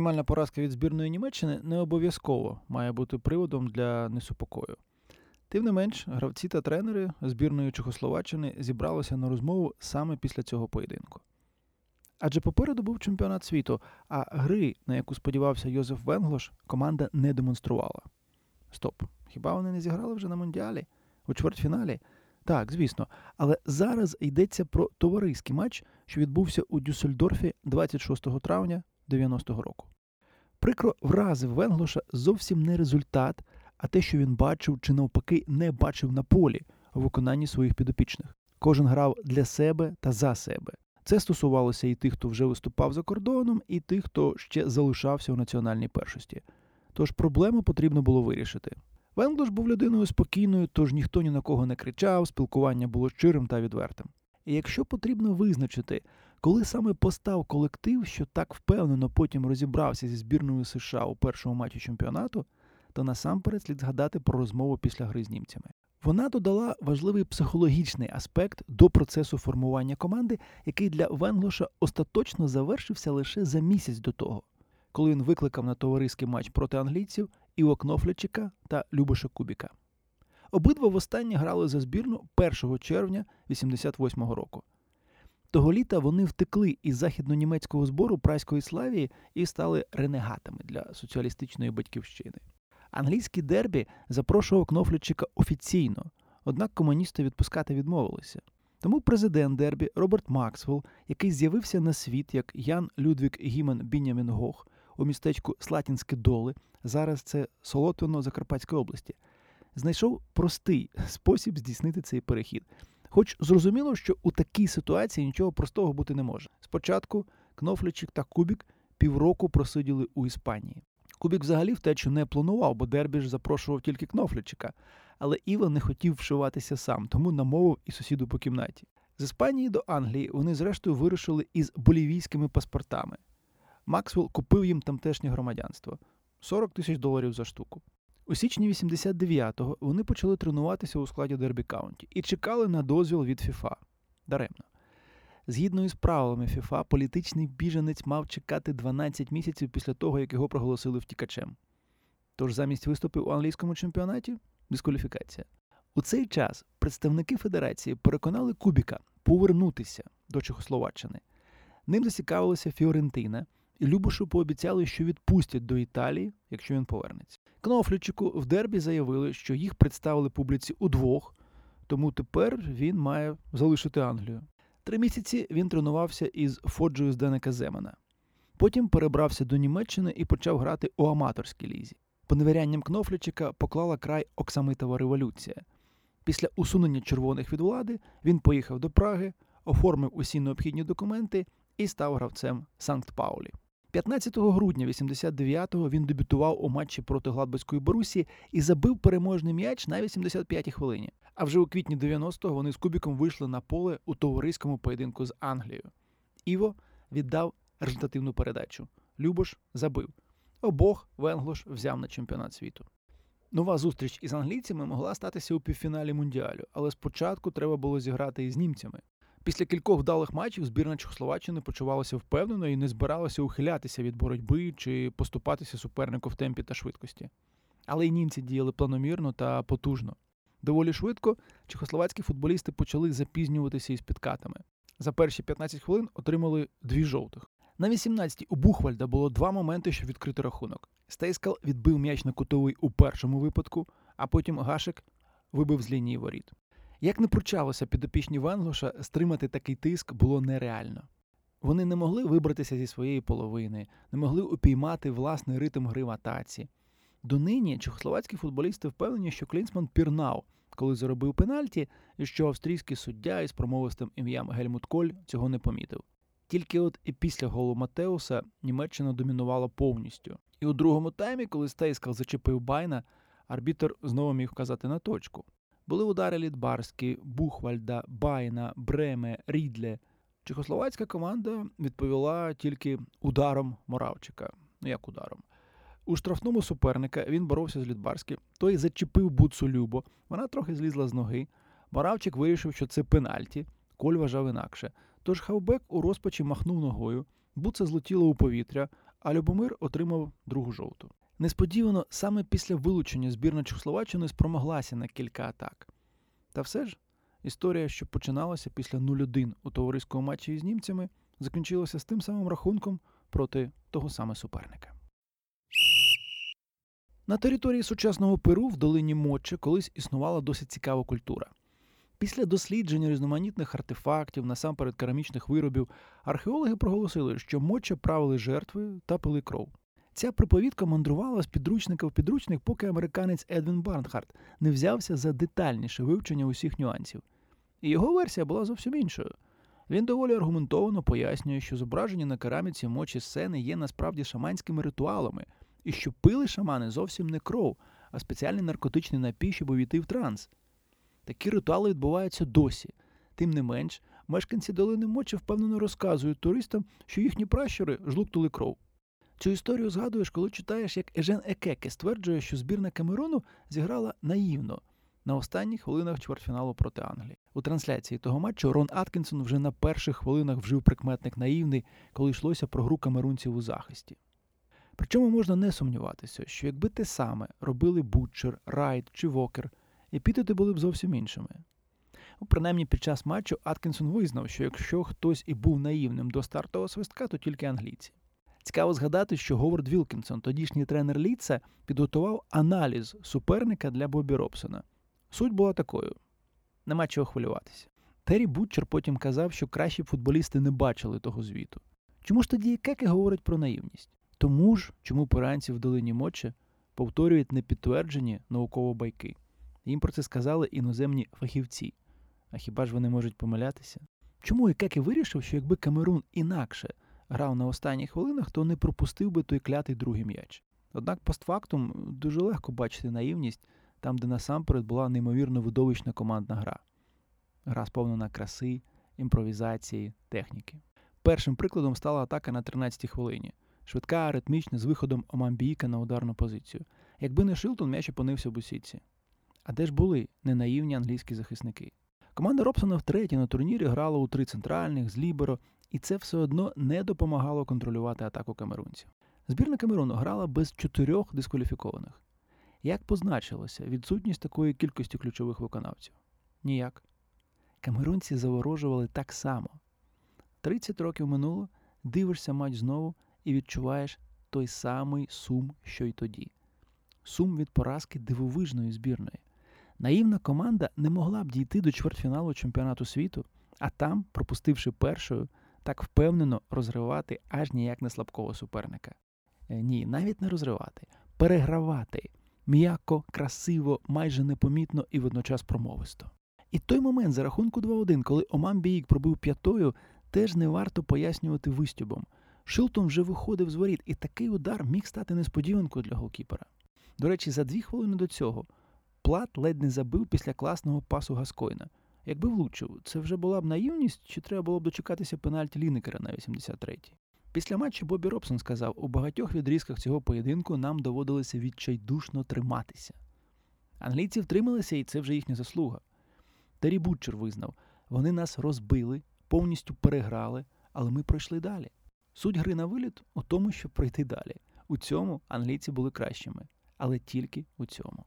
мінімальна поразка від збірної Німеччини не обов'язково має бути приводом для несупокою. Тим не менш, гравці та тренери збірної Чехословаччини зібралися на розмову саме після цього поєдинку. Адже попереду був чемпіонат світу, а гри, на яку сподівався Йозеф Венглош, команда не демонструвала. Стоп, хіба вони не зіграли вже на Мондіалі? У чвертьфіналі? Так, звісно. Але зараз йдеться про товариський матч, що відбувся у Дюссельдорфі 26 травня 90-го року. Прикро вразив Венглоша зовсім не результат, а те, що він бачив чи навпаки не бачив на полі у виконанні своїх підопічних. Кожен грав для себе та за себе. Це стосувалося і тих, хто вже виступав за кордоном, і тих, хто ще залишався у національній першості. Тож проблему потрібно було вирішити. Венглош був людиною спокійною, тож ніхто ні на кого не кричав, спілкування було щирим та відвертим. І якщо потрібно визначити, коли саме постав колектив, що так впевнено потім розібрався зі збірною США у першому матчі чемпіонату, то насамперед слід згадати про розмову після гри з німцями. Вона додала важливий психологічний аспект до процесу формування команди, який для Венглоша остаточно завершився лише за місяць до того, коли він викликав на товариський матч проти англійців Іво Кнофлячика та Любоша Кубіка. Обидва востаннє грали за збірну 1 червня 88-го року. Того літа вони втекли із західнонімецького збору прайської Славії і стали ренегатами для соціалістичної батьківщини. Англійський дербі запрошував Кнофлячика офіційно, однак комуністи відпускати відмовилися. Тому президент Дербі Роберт Максвелл, який з'явився на світ як Ян Людвік Гімен Бінямін Гох у містечку Слатінське Доли, зараз це Солотвино Закарпатської області, знайшов простий спосіб здійснити цей перехід. Хоч зрозуміло, що у такій ситуації нічого простого бути не може. Спочатку Кнофлячик та Кубік півроку просиділи у Іспанії. Кубік взагалі втечу не планував, бо Дербі ж запрошував тільки Кнофлячика. Але Іва не хотів вшиватися сам, тому намовив і сусіду по кімнаті. З Іспанії до Англії вони зрештою вирушили із болівійськими паспортами. Максвелл купив їм тамтешнє громадянство 40 тисяч доларів за штуку. У січні 89-го вони почали тренуватися у складі Дербі Каунті і чекали на дозвіл від ФІФА. Даремно. Згідно із правилами ФІФА, політичний біженець мав чекати 12 місяців після того, як його проголосили втікачем. Тож замість виступів у англійському чемпіонаті дискваліфікація. У цей час представники Федерації переконали Кубіка повернутися до Чехословаччини. Ним зацікавилася Фіорентина, і Любошу пообіцяли, що відпустять до Італії, якщо він повернеться. Кнофлічику в Дербі заявили, що їх представили публіці удвох, тому тепер він має залишити Англію. Три місяці він тренувався із Фоджею з Денека Земена. Потім перебрався до Німеччини і почав грати у аматорській лізі. Поневірянням Кнофлічика поклала край Оксамитова революція. Після усунення червоних від влади він поїхав до Праги, оформив усі необхідні документи і став гравцем Санкт-Паулі. 15 грудня 89-го він дебютував у матчі проти Гладбацької Борусі і забив переможний м'яч на 85-й хвилині. А вже у квітні 90-го вони з Кубіком вийшли на поле у товариському поєдинку з Англією. Іво віддав результативну передачу. Любош забив. Обох Венглош взяв на чемпіонат світу. Нова зустріч із англійцями могла статися у півфіналі Мундіалю, але спочатку треба було зіграти із німцями. Після кількох вдалих матчів збірна Чехословаччини почувалася впевнено і не збиралася ухилятися від боротьби чи поступатися супернику в темпі та швидкості. Але й німці діяли планомірно та потужно. Доволі швидко чехословацькі футболісти почали запізнюватися із підкатами. За перші 15 хвилин отримали дві жовтих. На 18-й у Бухвальда було два моменти, щоб відкрити рахунок. Стейскал відбив м'яч на кутовий у першому випадку, а потім Гашик вибив з лінії воріт. Як не пручалося підопічні Венглоша, стримати такий тиск було нереально. Вони не могли вибратися зі своєї половини, не могли упіймати власний ритм гри в атаці. Донині чехословацькі футболісти впевнені, що Клінсман пірнав, коли заробив пенальті, і що австрійський суддя із промовистим ім'ям Гельмут Коль цього не помітив. Тільки от і після голу Матеуса Німеччина домінувала повністю. І у другому таймі, коли Стейскал зачепив Байна, арбітер знову міг вказати на точку. Були удари Лідбарські, Бухвальда, Байна, Бреме, Рідле. Чехословацька команда відповіла тільки ударом Моравчика. Ну як ударом? У штрафному суперника він боровся з Лідбарським, той зачепив Буцу Любо, вона трохи злізла з ноги. Моравчик вирішив, що це пенальті, Коль вважав інакше. Тож хавбек у розпачі махнув ногою, буце злетіло у повітря, а Любомир отримав другу жовту. Несподівано саме після вилучення збірна Чехословаччини спромоглася на кілька атак. Та все ж, історія, що починалася після 0-1 у товариському матчі із німцями, закінчилася з тим самим рахунком проти того саме суперника. На території сучасного Перу в долині Моче колись існувала досить цікава культура. Після дослідження різноманітних артефактів, насамперед керамічних виробів, археологи проголосили, що моча правили жертви та пили кров. Ця приповідка мандрувала з підручника в підручник, поки американець Едвін Барнхарт не взявся за детальніше вивчення усіх нюансів. І його версія була зовсім іншою. Він доволі аргументовано пояснює, що зображення на кераміці мочі сцени є насправді шаманськими ритуалами, і що пили шамани зовсім не кров, а спеціальний наркотичний напій, щоб увійти в транс. Такі ритуали відбуваються досі. Тим не менш, мешканці долини Мочі впевнено розказують туристам, що їхні пращури жлуктали кров. Цю історію згадуєш, коли читаєш, як Ежен Екеке стверджує, що збірна Камеруну зіграла наївно на останніх хвилинах чвертьфіналу проти Англії. У трансляції того матчу Рон Аткінсон вже на перших хвилинах вжив прикметник наївний, коли йшлося про гру камерунців у захисті. Причому можна не сумніватися, що якби те саме робили Бутчер, Райт чи Вокер, епітети були б зовсім іншими. Ну, принаймні під час матчу Аткінсон визнав, що якщо хтось і був наївним до стартового свистка, то тільки англійці. Цікаво згадати, що Говард Вілкінсон, тодішній тренер Ліца, підготував аналіз суперника для Бобі Робсона. Суть була такою: нема чого хвилюватися. Террі Бутчер потім казав, що кращі футболісти не бачили того звіту. Чому ж тоді Кеке говорить про наївність? Тому ж, чому поранці в долині Моче повторюють непідтверджені науково байки. Їм про це сказали іноземні фахівці. А хіба ж вони можуть помилятися? Чому Ікеке вирішив, що якби Камерун інакше грав на останніх хвилинах, то не пропустив би той клятий другий м'яч? Однак постфактум дуже легко бачити наївність там, де насамперед була неймовірно видовищна командна гра. Гра сповнена краси, імпровізації, техніки. Першим прикладом стала атака на 13-й хвилині. Швидка, ритмічна, з виходом Омамбійка на ударну позицію. Якби не Шилтон, м'яч опинився в бусіці. А де ж були ненаївні англійські захисники? Команда Робсона втретє на турнірі грала у три центральних з Ліберо, і це все одно не допомагало контролювати атаку камерунців. Збірна Камеруну грала без чотирьох дискваліфікованих. Як позначилося відсутність такої кількості ключових виконавців? Ніяк. Камерунці заворожували так само. 30 років минуло, дивишся матч знову і відчуваєш той самий сум, що й тоді. Сум від поразки дивовижної збірної. Наївна команда не могла б дійти до чвертьфіналу чемпіонату світу, а там, пропустивши першою, так впевнено розривати аж ніяк не слабкого суперника. Е, ні, навіть не розривати, перегравати м'яко, красиво, майже непомітно і водночас промовисто. І той момент за рахунку 2-1, коли Оман Біїк пробив п'ятою, теж не варто пояснювати вистюбом. Шилтон вже виходив з воріт, і такий удар міг стати несподіванкою для голкіпера. До речі, за дві хвилини до цього Плат ледь не забив після класного пасу Гаскойна. Якби влучив, це вже була б наївність, чи треба було б дочекатися пенальті Лінекера на 83-й. Після матчу Бобі Робсон сказав, у багатьох відрізках цього поєдинку нам доводилося відчайдушно триматися. Англійці втрималися, і це вже їхня заслуга. Террі Бутчер визнав, вони нас розбили, повністю переграли, але ми пройшли далі. Суть гри на виліт у тому, щоб пройти далі. У цьому англійці були кращими, але тільки у цьому.